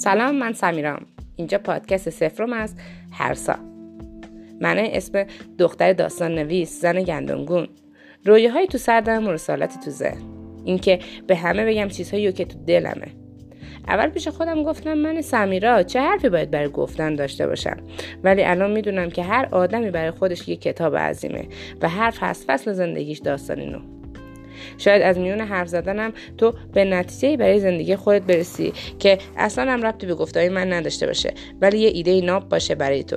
سلام من سمیرام. اینجا پادکست سفرم از هرسا. من اسم دختر داستان نویس زن گندمگون. رویه تو سردم و رسالت تو ذهن. اینکه به همه بگم چیزهایی که تو دلمه. اول پیش خودم گفتم من سمیرا چه حرفی باید برای گفتن داشته باشم؟ ولی الان می‌دونم که هر آدمی برای خودش یک کتاب عظیمه و هر فصل فصل زندگیش داستانی نو. شاید از میون حرف زدنم تو به نتیجه برای زندگی خودت برسی که اصلا هم ربطی به گفتهای من نداشته باشه ولی یه ایده ناب باشه برای تو.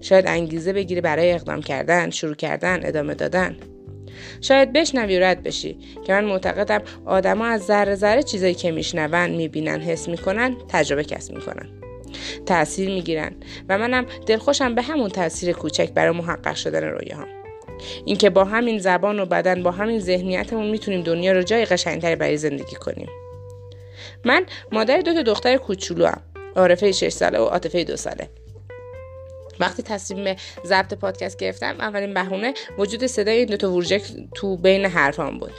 شاید انگیزه بگیری برای اقدام کردن شروع کردن ادامه دادن. شاید بشنوی و رد بشی که من معتقدم آدما از ذره ذره چیزایی که میشنون می‌بینن حس می‌کنن تجربه کسب می‌کنن. تاثیر می‌گیرن و منم دلخوشم به همون تاثیر کوچک برای محقق شدن رویاهام. اینکه با همین زبان و بدن با همین ذهنیتمون می‌تونیم دنیا رو جای قشنگتری برای زندگی کنیم. من مادر دو تا دختر کوچولو هم عارفه 6 ساله و عاطفه دو ساله. وقتی تصمیم ضبط پادکست گرفتم اولین بهونه وجود صدای این دوتا ورژک تو بین حرفام بود.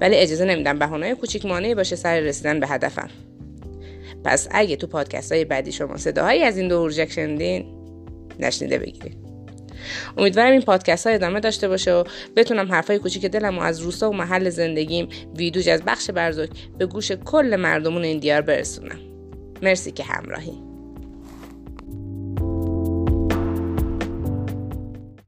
ولی اجازه نمیدم بهونه کوچیک مانعی باشه سر رسیدن به هدفم. پس اگه تو پادکست های بعدی شما صداهایی از این دو ورژک شنیدین نشنیده بگیرید. امیدوارم این پادکست ها ادامه داشته باشه و بتونم حرفای کوچیک دلم و از روستا و محل زندگیم ویدوج از بخش برزک به گوش کل مردمون این دیار برسونم. مرسی که همراهی.